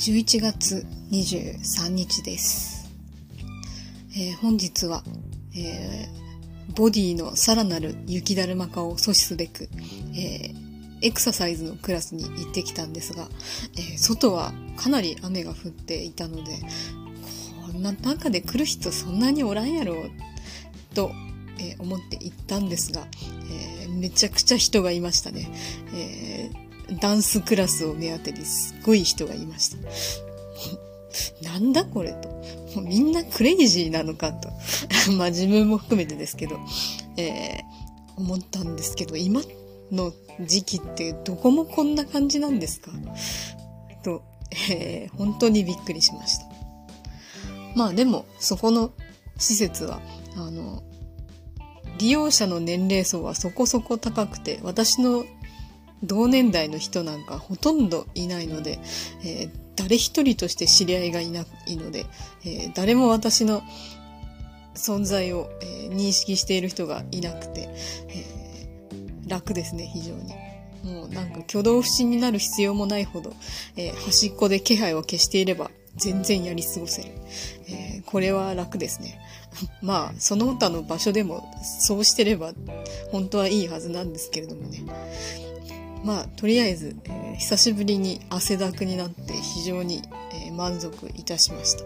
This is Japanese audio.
11月23日です。えー本日は、えーボディのさらなる雪だるま化を阻止すべく、えーエクササイズのクラスに行ってきたんですが、え外はかなり雨が降っていたので、こんな中で来る人そんなにおらんやろ、と、え思って行ったんですが、えーめちゃくちゃ人がいましたね。えーダンスクラスを目当てにすっごい人がいました。なんだこれと。もうみんなクレイジーなのかと。まあ自分も含めてですけど、えー思ったんですけど、今の時期ってどこもこんな感じなんですか？と、えー本当にびっくりしました。まあでも、そこの施設は、あの、利用者の年齢層はそこそこ高くて、私の同年代の人なんかほとんどいないので、えー誰一人として知り合いがいないので、えー誰も私の存在を、えー認識している人がいなくて、えー楽ですね、非常に。もうなんか挙動不審になる必要もないほど、えー端っこで気配を消していれば全然やり過ごせる。えーこれは楽ですね。まあ、その他の場所でもそうしてれば本当はいいはずなんですけれどもね。まあ、とりあえず、えー久しぶりに汗だくになって非常に、えー満足いたしました。